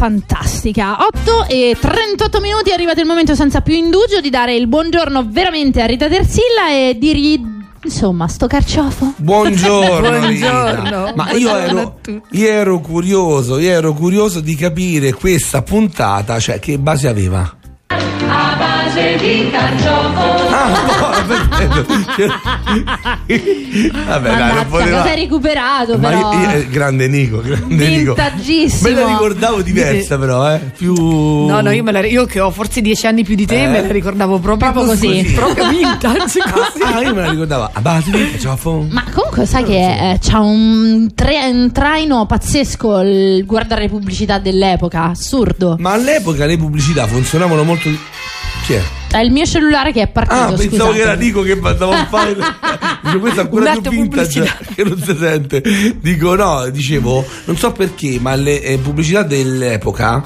fantastica. 8 e 38 minuti è arrivato il momento senza più indugio di dare il buongiorno veramente a Rita Terzilla e di ri- Insomma, sto carciofo. Buongiorno, Buongiorno. Rita. Ma io ero, io ero curioso, io ero curioso di capire questa puntata, cioè che base aveva. Base di carciofo. Ah, no. Vabbè, dai, non poteva. cosa hai recuperato Ma però? io, io- eh, grande Nico, grande Nico. Vintaggissimo. Me la ricordavo diversa, però, eh. Più. No, no, io, me la, io che ho forse dieci anni più di te, Eh? me la ricordavo proprio, Proprio così. Proprio vintage così. Ah, io me la ricordavo a base di carciofo. Ma comunque sai che eh, c'ha un, tre- un traino pazzesco il guardare le pubblicità dell'epoca, assurdo. Ma all'epoca le pubblicità funzionavano molto. Chi è? È il mio cellulare che è partito, Ah, pensavo scusate. che era Nico che mandava un file. Dico, questo è ancora più vintage che non si sente. Dico, no, dicevo, non so perché, ma le eh, pubblicità dell'epoca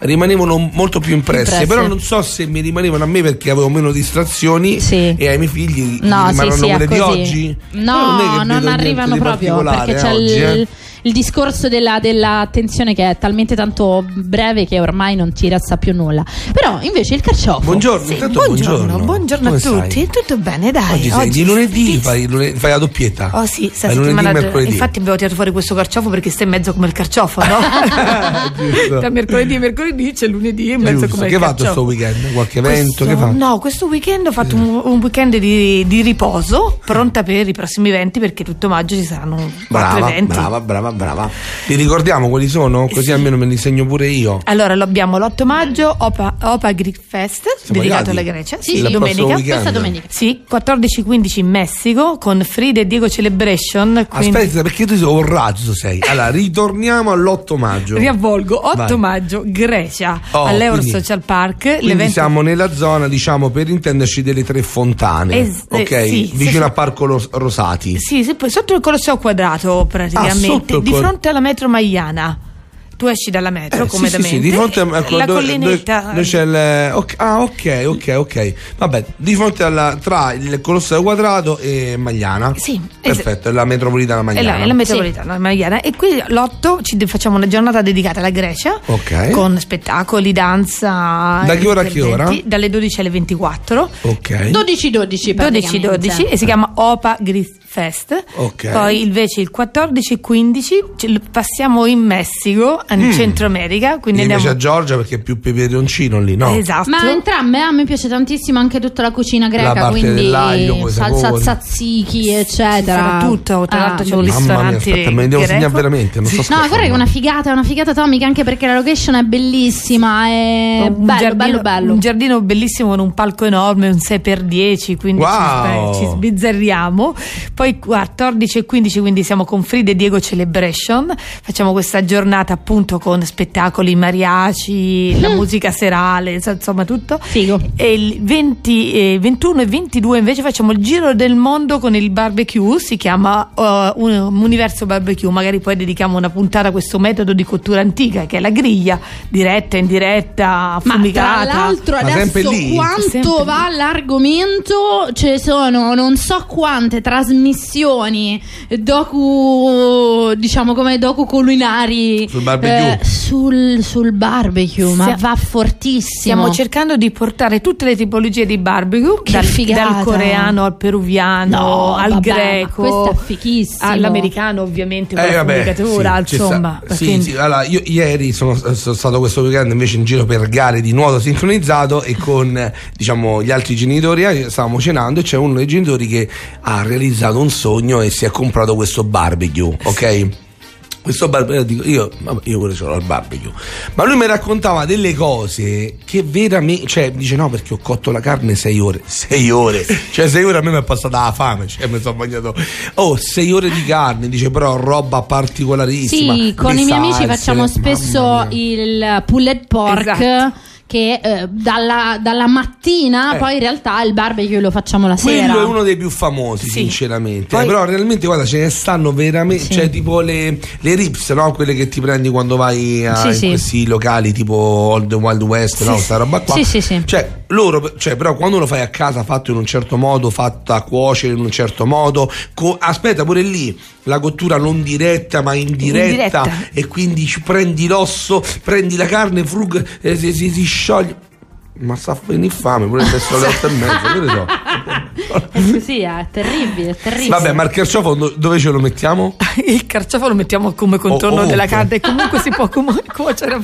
rimanevano molto più impresse, Impresse. però non so se mi rimanevano a me perché avevo meno distrazioni Sì. e ai miei figli No, sì, rimangono sì, è quelle di oggi No, non, niente arrivano proprio perché c'è oggi, il, eh. Il discorso della, dell'attenzione che è talmente tanto breve che ormai non ti resta più nulla. Però invece il carciofo. Buongiorno, Sì, intanto buongiorno, buongiorno. buongiorno a tutti. stai? Tutto bene, dai. Oggi sei di lunedì, fai, il lunedì- fai la doppietta. Oh sì, sta Fai settimana. mercoledì. Infatti abbiamo tirato fuori questo carciofo perché sta in mezzo come il carciofo, no? Tra mercoledì e mercoledì c'è lunedì in mezzo Giusto. come Che il hai fatto carciofo. sto weekend? Qualche evento? Questo- Che fatto? No, questo weekend ho fatto un, un weekend di, di riposo, pronta per i prossimi eventi perché tutto maggio ci saranno Brava, eventi. brava, brava, brava. Ti ricordiamo quali sono? Così Sì. almeno me li segno pure io. Allora, lo abbiamo l'8 maggio, Opa, Opa Greek Fest, Siamo dedicato arrivati? alla Grecia. Sì, Sì, domenica. Questa domenica. Sì, 14-15 in Messico con Frida e Diego Celebration. Quindi Aspetta, perché tu sei un razzo sei. Allora, ritorniamo all'8 maggio. riavvolgo 8 Vai. maggio, Grecia, Oh, all'Euro quindi- Social Park. Quindi l'evento- siamo nella zona, diciamo, per intenderci delle tre fontane. Es- eh, ok? sì, Vicino sì, a. Parco Ros- Rosati. Sì, sì, poi sotto il Colosseo Quadrato Ah, praticamente, sotto il di fronte alla metro Maiana. Tu esci dalla metro, Eh, sì, come sì, sì, di fronte a ecco, la dove- collinetta. dove- dove c'è il- ok, ah, ok, ok, ok. Vabbè, di fronte alla tra il Colosseo Quadrato e Magliana. Sì, perfetto, è la metropolitana È Magliana. la, è la metropolitana Maiana. E qui l'8 ci facciamo una giornata dedicata alla Grecia. Ok. Con spettacoli, danza. Da che ora a che ora? Dalle 12 alle 24. Ok. 12-12 12 12 e si chiama Opa Greece Fest. Ok. Poi invece il 14 e 15 ce lo passiamo in Messico, in Centro America. Quindi Quindi invece andiamo. a Giorgia perché è più peperoncino lì, no? Esatto. Ma entrambe a me piace tantissimo anche tutta la cucina greca, La parte quindi salsa tzatziki, eccetera. Sarà tutto, tra Ah, l'altro c'è un bellissimo. Mamma mia, ristorante aspetta, me ne devo segnare veramente, non sto No, guarda che è una figata, è una figata atomica anche perché la location è bellissima, è un bello, giardino, bello, bello. un giardino bellissimo con un palco enorme, un 6x10, quindi ci Wow! sta- ci, sbizzarriamo. Poi 14 e 15, quindi siamo con Frida e Diego Celebration. Facciamo questa giornata appunto con spettacoli mariaci, la musica serale, inso- insomma tutto. Figo. E il 20, eh, 21 e 22 invece facciamo il giro del mondo con il barbecue, si chiama uh, un, Universo Barbecue, magari poi dedichiamo una puntata a questo metodo di cottura antica che è la griglia, diretta, indiretta, Ma tra l'altro adesso lì? quanto va l'argomento ci sono non so quante trasmissioni docu diciamo come docu culinari Sul barbecue? eh, sul, sul barbecue ma va fortissimo Stiamo cercando di portare tutte le tipologie di barbecue, Che dal, dal coreano al peruviano, No, al vabbè, greco, ma questo è fichissimo. all'americano ovviamente con Eh, la vabbè, sì, insomma. sta. Sì, sì, allora, io ieri sono, sono stato questo weekend invece in giro per gare di nuoto sincronizzato e con diciamo gli altri genitori eh, stavamo cenando e c'è uno dei genitori che ha realizzato un sogno e si è comprato questo barbecue, ok? Questo barbecue, dico, io, io pure ce l'ho il barbecue, ma lui mi raccontava delle cose che veramente, cioè dice no perché ho cotto la carne sei ore, sei ore, cioè sei ore a me mi è passata la fame, cioè mi sono mangiato, oh sei ore di carne, dice però roba particolarissima. Sì, con i miei amici salse, facciamo mamma spesso il pulled pork. Esatto. Che eh, dalla, dalla mattina Eh. poi in realtà il barbecue lo facciamo la Quello sera. è uno dei più famosi, Sì. sinceramente. Poi- Eh, però realmente, guarda, ce ne stanno veramente. Sì. Cioè, tipo le, le rips, no? Quelle che ti prendi quando vai a, Sì, in sì. questi locali tipo Old Wild West, no? Sta roba qua. Sì, sì, sì. Cioè, loro, cioè, però, quando lo fai a casa, fatto in un certo modo, fatto a cuocere in un certo modo, co- aspetta pure lì la cottura non diretta ma indiretta, Indiretta. e quindi ci prendi l'osso, prendi la carne, frug, e si, si- si scioglie. Ma sta venire fame pure adesso alle otto e mezza, che ne so. È così, è terribile, è terribile. Vabbè, ma il carciofo do- dove ce lo mettiamo? Il carciofo lo mettiamo come contorno O- della carne e comunque si può com- cuocere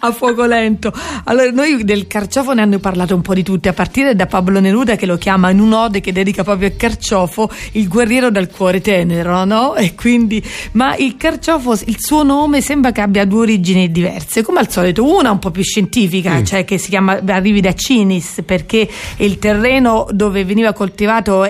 a, fuoco lento. Allora, noi del carciofo ne hanno parlato un po' di tutti, a partire da Pablo Neruda che lo chiama in un'ode che dedica proprio al carciofo il guerriero dal cuore tenero, no? E quindi, ma il carciofo, il suo nome sembra che abbia due origini diverse, come al solito, una un po' più scientifica, cioè che si chiama, arrivi da Cinis, perché il terreno dove veniva coltivato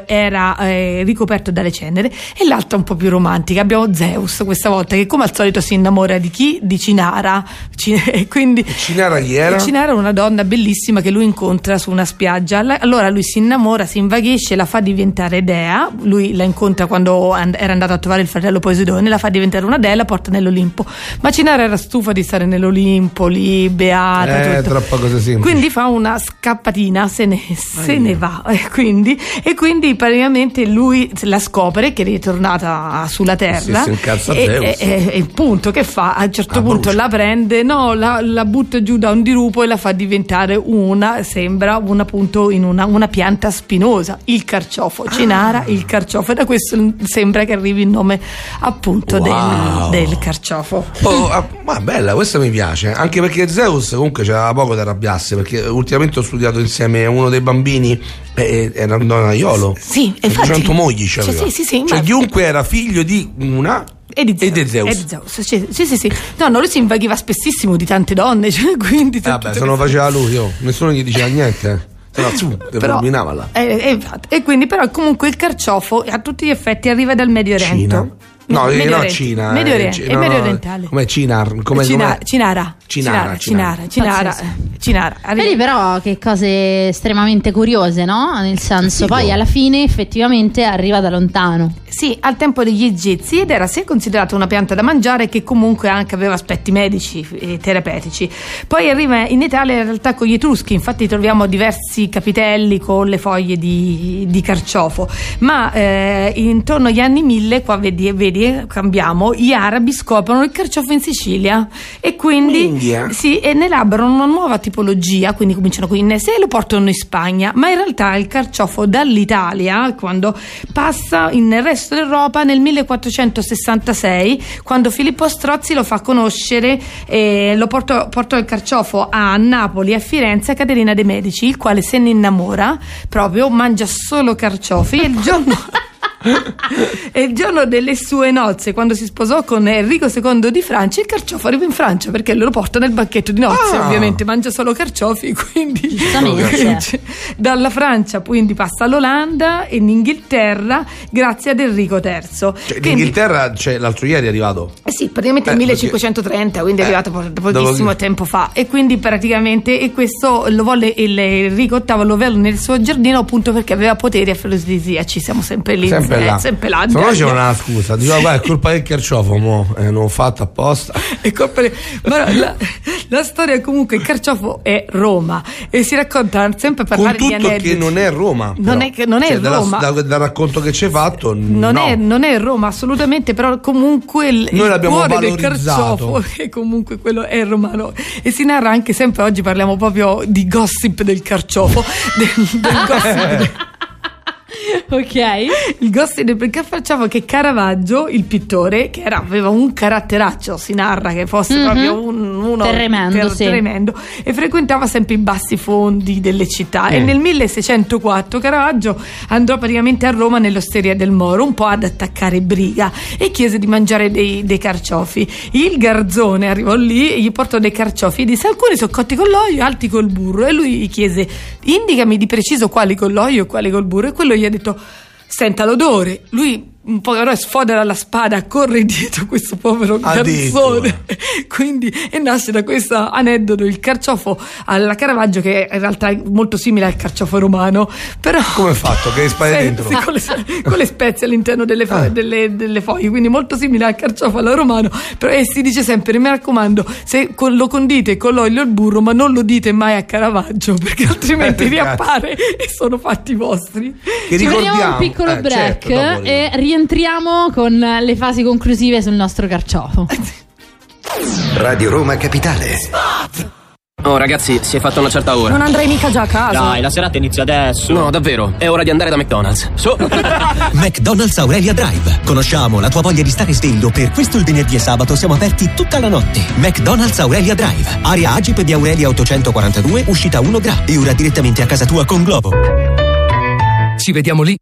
era eh, ricoperto dalle cenere, e l'altra un po' più romantica. Abbiamo Zeus questa volta che come al solito si innamora di chi? Di Cinara. Ci- e quindi Cinara chi era? Cinara è una donna bellissima che lui incontra su una spiaggia. Allora lui si innamora, si invaghisce, la fa diventare dea. Lui la incontra quando and- era andato a trovare il fratello Poseidone, la fa diventare una dea e la porta nell'Olimpo. Ma Cinara era stufa di stare nell'Olimpo, lì, beata. Eh, tutto. troppa cosa semplice. Quindi fa una scappatina, se ne, se ne va. E quindi, e quindi praticamente lui la scopre che è ritornata sulla terra. Si incazza e, e- e- punto, che fa? A un certo La punto brucia. la prende, no, la, la butta giù da un dirupo e la fa diventare una, sembra una, appunto in una, una pianta spinosa, il carciofo. Cinara, il carciofo. E da questo sembra che arrivi il nome appunto Wow. del, del carciofo. Oh, ah, ma bella, questa mi piace. Anche perché Zeus comunque c'era poco da arrabbiarsi. Perché ultimamente ho studiato insieme a uno dei bambini, eh, era un donaiolo. Sì, infatti. 200 mogli Cioè, c'aveva. sì, sì, sì, Cioè, ma- chiunque era figlio di una E di Zeus. e di Zeus. E di Zeus, Sì, sì, sì, sì. No, no, lui si invaghiva spessissimo di tante donne, cioè, quindi... Eh, vabbè, tutte se non faceva lui, oh, nessuno gli diceva niente. eh. Però- là. eh, eh, e quindi però comunque il carciofo a tutti gli effetti arriva dal Medio Oriente. Cina. No, eh, Medio no, Oriente. Cina. Medio eh, Oriente, è no, medio no, orientale. Com'è Cinar? Com'è, Cina- com'è? Cinara. Cinara, Cinara. Cinara. Pazzesco. Cinara. Vedi però che cose estremamente curiose, no? Nel senso, Figo. poi alla fine effettivamente arriva da lontano. Sì, al tempo degli egizi ed era sia considerata una pianta da mangiare che comunque anche aveva aspetti medici e terapeutici. Poi arriva in Italia in realtà con gli etruschi, infatti troviamo diversi capitelli con le foglie di, di carciofo, ma eh, intorno agli anni 1000, qua vedi, vedi eh, cambiamo, gli arabi scoprono il carciofo in Sicilia e quindi sì, e ne elaborano una nuova tipologia, quindi cominciano con il Nese e lo portano in Spagna, ma in realtà il carciofo dall'Italia, quando passa nel resto d'Europa nel 1466, quando Filippo Strozzi lo fa conoscere, eh, lo portò, portò il carciofo a Napoli, a Firenze, a Caterina de' Medici, il quale se ne innamora, proprio mangia solo carciofi e il giorno... e il giorno delle sue nozze, quando si sposò con Enrico II di Francia, il carciofo arriva in Francia perché lo porta nel banchetto di nozze. Ah. Ovviamente mangia solo carciofi, quindi Giustamente. dalla Francia quindi passa all'Olanda e in Inghilterra grazie ad Enrico III. Cioè, in Quindi- Inghilterra, cioè, l'altro ieri è arrivato. eh sì, praticamente Eh, nel 1530, quindi è eh, arrivato po- dopo pochissimo che- tempo fa. E quindi praticamente e questo lo volle il Enrico VIII lo nel suo giardino appunto perché aveva poteri afrodisiaci. Siamo sempre lì, Sempre sempre là. Se no c'è una scusa. Diceva, guarda, è colpa del carciofo, mo. Eh, non ho fatto apposta. È colpa di- Ma la, la storia comunque il carciofo è Roma e si racconta sempre a Con parlare di tutto aneddoti. che non è Roma. Non però. è che- non è Cioè, dalla- Roma. da- dal racconto che ci hai fatto, Non, no. è, non è Roma assolutamente, però comunque il, Noi il cuore del carciofo è comunque quello è romano e si narra anche sempre oggi parliamo proprio di gossip del carciofo, del, del gossip del- Ok. il gossip del carciofo che Caravaggio, il pittore, che era- aveva un caratteraccio, si narra che fosse Mhm. proprio un, uno Tremendo, ter- sì. tremendo, e frequentava sempre i bassi fondi delle città. E Mm. nel 1604 Caravaggio andò praticamente a Roma nell'osteria del Moro, un po' ad attaccare briga, e chiese di mangiare dei, dei carciofi. Il garzone arrivò lì e gli portò dei carciofi e disse: Alcuni sono cotti con l'olio, altri col burro. E lui gli chiese: Indicami di preciso quali con l'olio e quali col burro. E quello gli ha detto: Senta l'odore. Lui un po' però sfodera la spada, corre dietro questo povero garzone. Quindi, e nasce da questo aneddoto il carciofo alla Caravaggio, che in realtà è molto simile al carciofo romano, però. Come è fatto? Che spade Sì, dentro? sì, con, le, con le spezie all'interno delle, fo- Ah. delle- delle foglie, quindi molto simile al carciofo alla romano. Però, e si dice sempre: mi raccomando, se con- lo condite con l'olio e il burro, ma non lo dite mai a Caravaggio, perché altrimenti Eh, riappare e sono fatti vostri. Che Ci prendiamo un ricordiamo- piccolo eh, break certo, e rientriamo con le fasi conclusive sul nostro carciofo. Radio Roma Capitale. Oh ragazzi, si è fatta una certa ora. Non andrei mica già a casa. Dai, la serata inizia adesso. No, davvero, è ora di andare da McDonald's. Su. McDonald's Aurelia Drive. Conosciamo la tua voglia di stare sveglio. Per questo il venerdì e sabato siamo aperti tutta la notte. McDonald's Aurelia Drive. Area Agip di Aurelia 842, uscita 1 Gra. E ora direttamente a casa tua con Globo. Ci vediamo lì.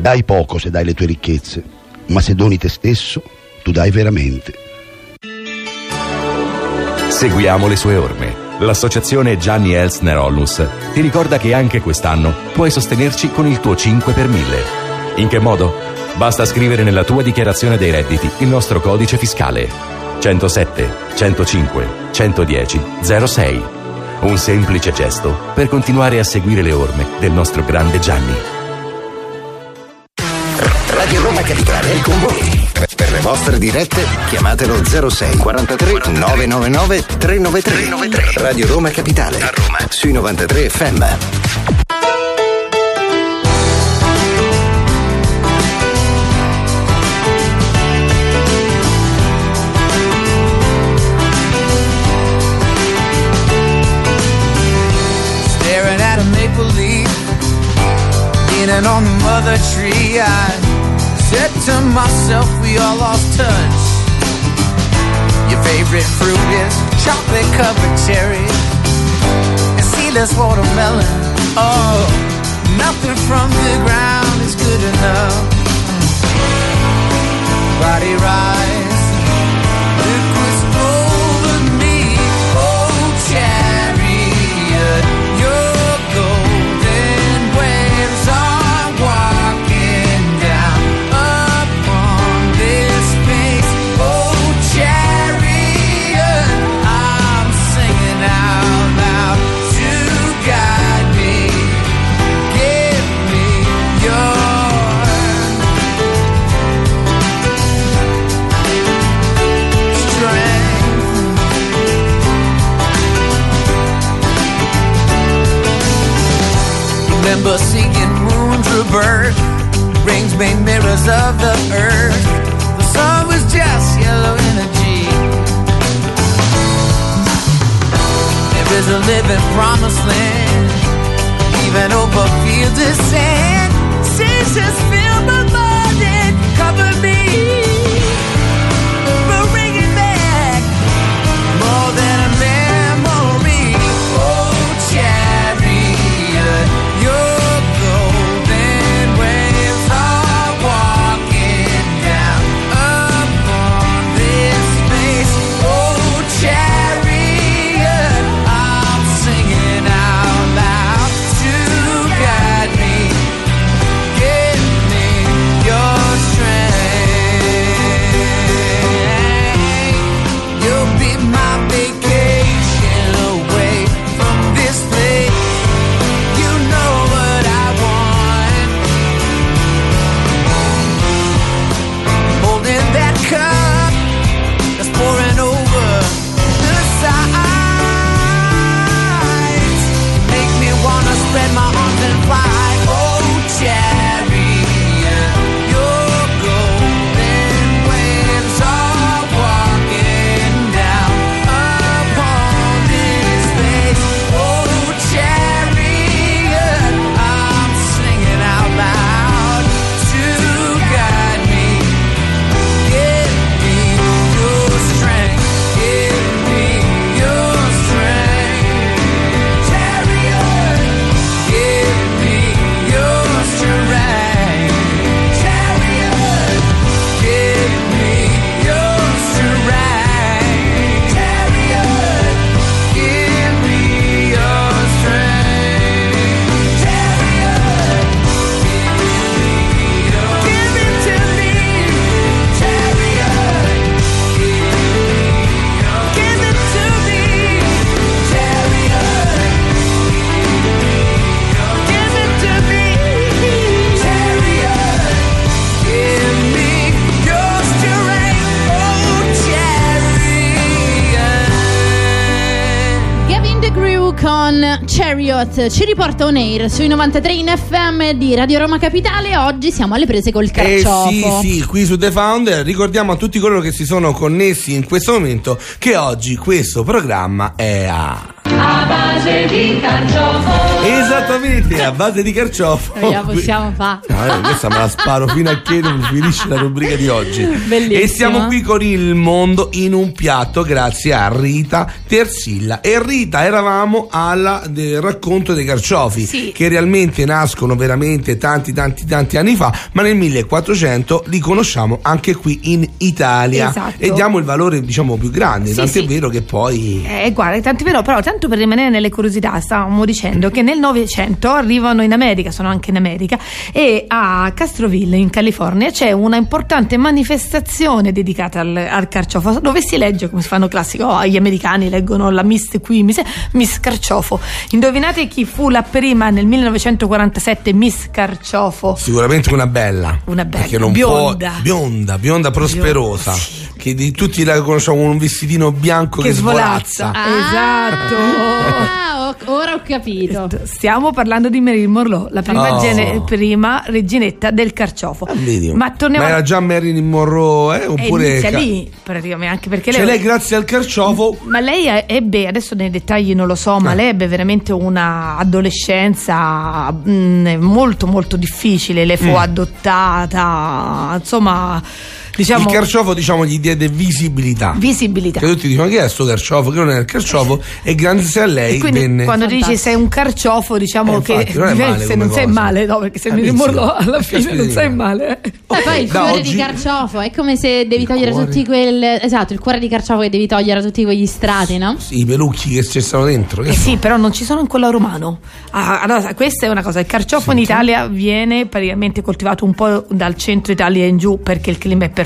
Dai poco se dai le tue ricchezze, ma se doni te stesso, tu dai veramente. Seguiamo le sue orme. L'associazione Gianni Elsner Onlus ti ricorda che anche quest'anno puoi sostenerci con il tuo 5 per 1000. In che modo? Basta scrivere nella tua dichiarazione dei redditi il nostro codice fiscale 107 105 110 06. Un semplice gesto per continuare a seguire le orme del nostro grande Gianni. Radio Roma Capitale è con voi. Per, le vostre dirette chiamatelo 06 43 999 393. Radio Roma Capitale. A Roma. Sui 93 FM. staring at a maple leaf, leaning on the mother tree. I said to myself, we all lost touch. Your favorite fruit is chocolate covered cherries and seedless watermelon. Oh, nothing from the ground is good enough. Body rise, Seeing moons rebirth, rings made mirrors of the earth. The sun was just yellow energy. There is a living promised land, even over fields of sand. Seasons fill my Chariot ci riporta on air sui 93 in FM di Radio Roma Capitale. Oggi siamo alle prese col carciofo. Eh sì, sì, qui su The Founder ricordiamo a tutti coloro che si sono connessi in questo momento che oggi questo programma è a A base di carciofo. Esattamente, a base di carciofo. Non la possiamo fare. No, eh, questa me la sparo fino a che non finisce la rubrica di oggi. Bellissimo. E siamo qui con il mondo in un piatto grazie a Rita Tersilla. E Rita, eravamo alla del racconto dei carciofi, Sì. che realmente nascono veramente tanti tanti tanti anni fa, ma nel 1400 li conosciamo anche qui in Italia. Esatto. E diamo il valore diciamo più grande, Sì, tant'è sì. vero che poi... Eh, guarda, tanto è vero, però tanto per rimanere nelle curiosità, stavamo dicendo che nel Novecento arrivano in America, sono anche in America, e a Castroville, in California, c'è una importante manifestazione dedicata al, al carciofo, dove si legge, come si fanno classico, oh, gli americani leggono la Miss qui, Miss, Miss Carciofo. Indovinate chi fu la prima nel 1947 Miss Carciofo? Sicuramente una bella. Una bella, Perché non bionda. Può, bionda, bionda prosperosa. Che di tutti la conosciamo con un vestitino bianco che, Che svolazza. svolazza. Esatto. Ah, ho- ora ho capito. Stiamo parlando di Marilyn Monroe, la prima, Oh. gene- prima reginetta del carciofo. Vedi? Ma torniamo era già Marilyn Monroe, eh? e Oppure. inizia ca- lì praticamente anche perché Cioè lei, lei grazie al carciofo ma lei ebbe adesso nei dettagli non lo so Eh. ma lei ebbe veramente una adolescenza mh, molto molto difficile lei fu Mm. adottata insomma diciamo il carciofo diciamo gli diede visibilità. visibilità che tutti dicono chi è sto carciofo? Che non è il carciofo e grazie a lei E quindi venne. quando dici sei un carciofo diciamo Eh, che infatti, non male se non sei male no perché se mi sì. rimorlo alla fine non sei male. eh. E poi il da cuore oggi- di carciofo è come se devi togliere cuore. tutti quel. Esatto, il cuore di carciofo che devi togliere tutti quegli strati, no? Sì, I pelucchi che ci stanno dentro. Che Eh sì, però non ci sono in quello romano. Ah, allora, questa è una cosa: il carciofo in Italia viene praticamente coltivato un po' dal centro Italia in giù perché il clima è perfetto.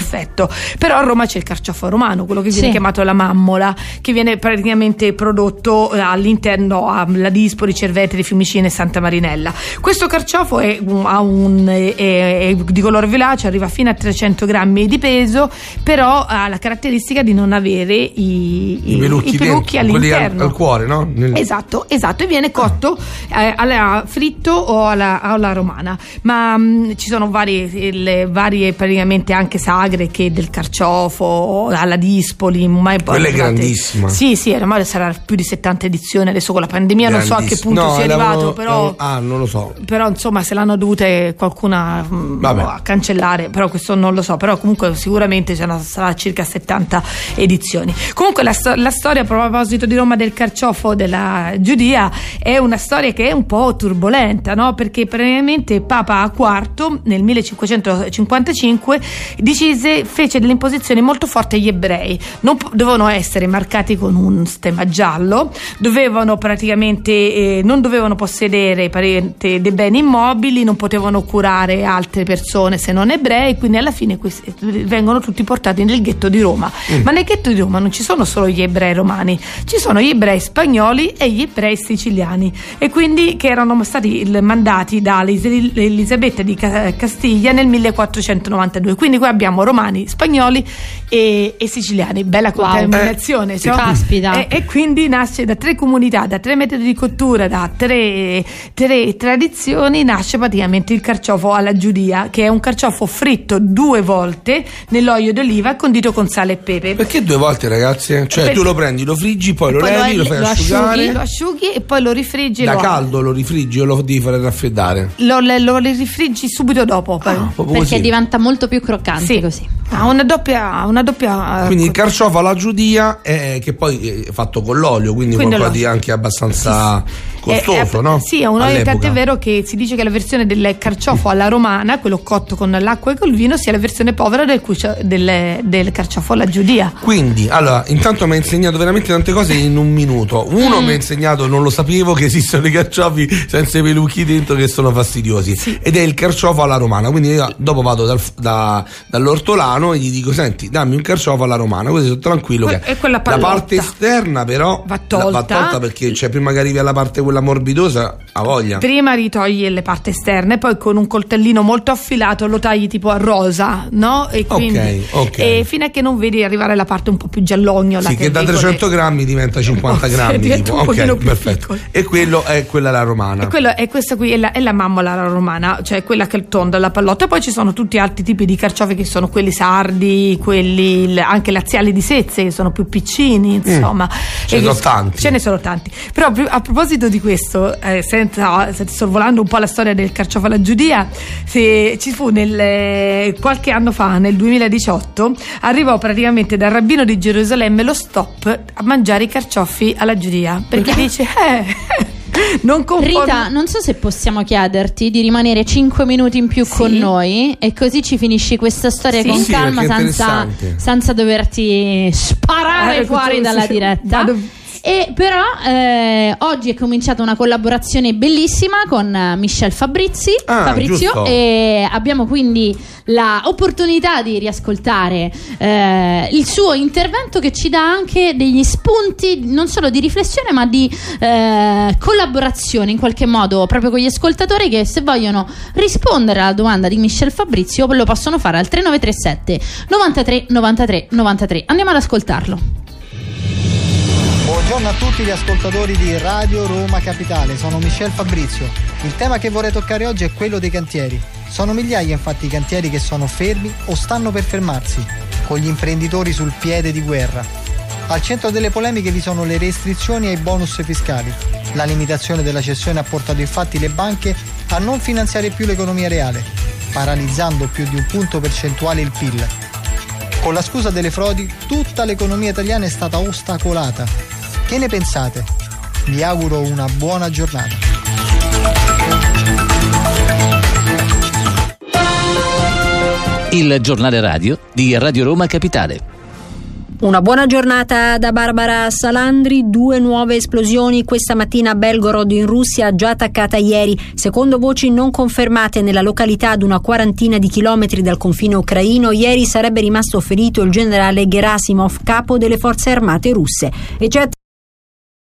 Però a Roma c'è il carciofo romano, quello che viene Sì. chiamato la mammola, che viene praticamente prodotto eh, all'interno a Ladispoli, Cerveteri, Fiumicino e Santa Marinella. Questo carciofo è, un- ha un- è- è- di colore violaceo, arriva fino a 300 grammi di peso, però ha la caratteristica di non avere i, I pelucchi, i pelucchi dentro, quelli al, all'interno. al cuore, no? Nel- Esatto, esatto, e viene cotto eh, alla fritto o alla, alla romana. Ma mh, ci sono varie, le varie praticamente anche sagre che del carciofo, alla dispoli, mai Quella è grandissima. Sì, sì, ormai sarà più di 70 edizioni adesso con la pandemia, non so a che punto No, sia arrivato, però Ah, non lo so. però insomma se l'hanno dovute qualcuna mh, Vabbè. a cancellare però questo non lo so però comunque sicuramente ce ne sarà circa 70 edizioni comunque la, la storia a proposito di Roma del carciofo della Giudia è una storia che è un po' turbolenta no? perché praticamente Papa IV nel 1555 decise fece delle imposizioni molto forti agli ebrei. Non po- dovevano essere marcati con un stemma giallo dovevano praticamente eh, non dovevano possedere parente, dei beni immobili non potevano curare altre persone se non ebrei quindi alla fine questi vengono tutti portati nel ghetto di Roma. Ma nel ghetto di Roma non ci sono solo gli ebrei romani ci sono gli ebrei spagnoli e gli ebrei siciliani. E quindi che erano stati mandati da Elis- Elisabetta di Ca- Castiglia nel 1492 quindi qui abbiamo romani spagnoli e, e siciliani bella Wow. contaminazione Eh, cioè- caspita. e, e quindi nasce da tre comunità, da tre metodi di cottura, da tre, tre tradizioni, nasce praticamente il carciofo alla giudia, che è un carciofo fritto due volte nell'olio d'oliva condito con sale e pepe. Perché due volte, ragazzi? Cioè, Per- tu lo prendi, lo friggi, poi lo Poi levi, lo fai asciugare. asciughi, lo asciughi e poi lo rifriggi. da lo, caldo lo rifriggi o lo devi fare raffreddare? Lo, lo- lo rifriggi subito dopo. Proprio Perché così. diventa molto più croccante Sì. Così. Ha una doppia, una doppia eh, Quindi il carciofo alla giudia è, che poi è fatto con l'olio, quindi, Quindi qualcosa di anche abbastanza costoso, Eh, eh, no? Sì, è un olio, tant'è vero che si dice che la versione del carciofo alla romana, quello cotto con l'acqua e col vino, sia la versione povera del, cucio- del- del carciofo alla giudia. Quindi, allora, intanto mi ha insegnato veramente tante cose in un minuto. Uno Mm. mi ha insegnato, non lo sapevo, che esistono i carciofi senza i peluchi dentro che sono fastidiosi. Ed è il carciofo alla romana. Quindi io dopo vado dal- da- all'ortolano e gli dico senti dammi un carciofo alla romana così sono tranquillo Que- che quella la parte esterna però Va la- va tolta. tolta perché cioè, prima che arrivi alla parte quella morbidosa ha voglia Prima ritogli le parti esterne, poi con un coltellino molto affilato lo tagli tipo a rosa, no? E quindi ok. E fino a che non vedi arrivare la parte un po' più giallognola. sì, che da dico 300 grammi diventa 50 grammi diventa tipo. ok perfetto piccolo. e quello è quella la romana E, quello, e questa qui è la, è la mammola romana, cioè quella che è tonda, la pallotta. Poi ci sono tutti altri tipi di carciofi che sono quelli sardi, quelli il- anche laziali di sezze che sono più piccini, insomma. Mm. Ce ne sono tanti. Ce ne sono tanti. Però a proposito di questo, eh, senza, sorvolando un po' la storia del carciofo alla giudia, se ci fu nel, eh, qualche anno fa, nel 2018, arrivò praticamente dal rabbino di Gerusalemme lo stop a mangiare i carciofi alla giudia. Perché dice, eh, non conformi- Rita, non so se possiamo chiederti di rimanere 5 minuti in più con noi e così ci finisci questa storia Sì. con Sì, calma senza, senza doverti sparare Eh, fuori sì, dalla sì. diretta. Vado- E però eh, oggi è cominciata una collaborazione bellissima con eh, Michel Fabrizi, Ah, Fabrizio giusto. e abbiamo quindi l'opportunità di riascoltare eh, il suo intervento che ci dà anche degli spunti non solo di riflessione ma di eh, collaborazione in qualche modo proprio con gli ascoltatori che se vogliono rispondere alla domanda di Michel Fabrizio lo possono fare al 3937 93 93 93 andiamo ad ascoltarlo Buongiorno a tutti gli ascoltatori di Radio Roma Capitale, sono Michel Fabrizio. Il tema che vorrei toccare oggi è quello dei cantieri. Sono migliaia infatti i cantieri che sono fermi o stanno per fermarsi, con gli imprenditori sul piede di guerra. Al centro delle polemiche vi sono le restrizioni ai bonus fiscali. La limitazione della cessione ha portato infatti le banche a non finanziare più l'economia reale, paralizzando più di un punto percentuale il PIL. Con la scusa delle frodi, tutta l'economia italiana è stata ostacolata. Che ne pensate? Vi auguro una buona giornata. Il giornale radio di Radio Roma Capitale. Una buona giornata da Barbara Salandri. Due nuove esplosioni questa mattina a Belgorod in Russia, già attaccata ieri. Secondo voci non confermate nella località ad una quarantina di chilometri dal confine ucraino, ieri sarebbe rimasto ferito il generale Gerasimov, capo delle forze armate russe. E jet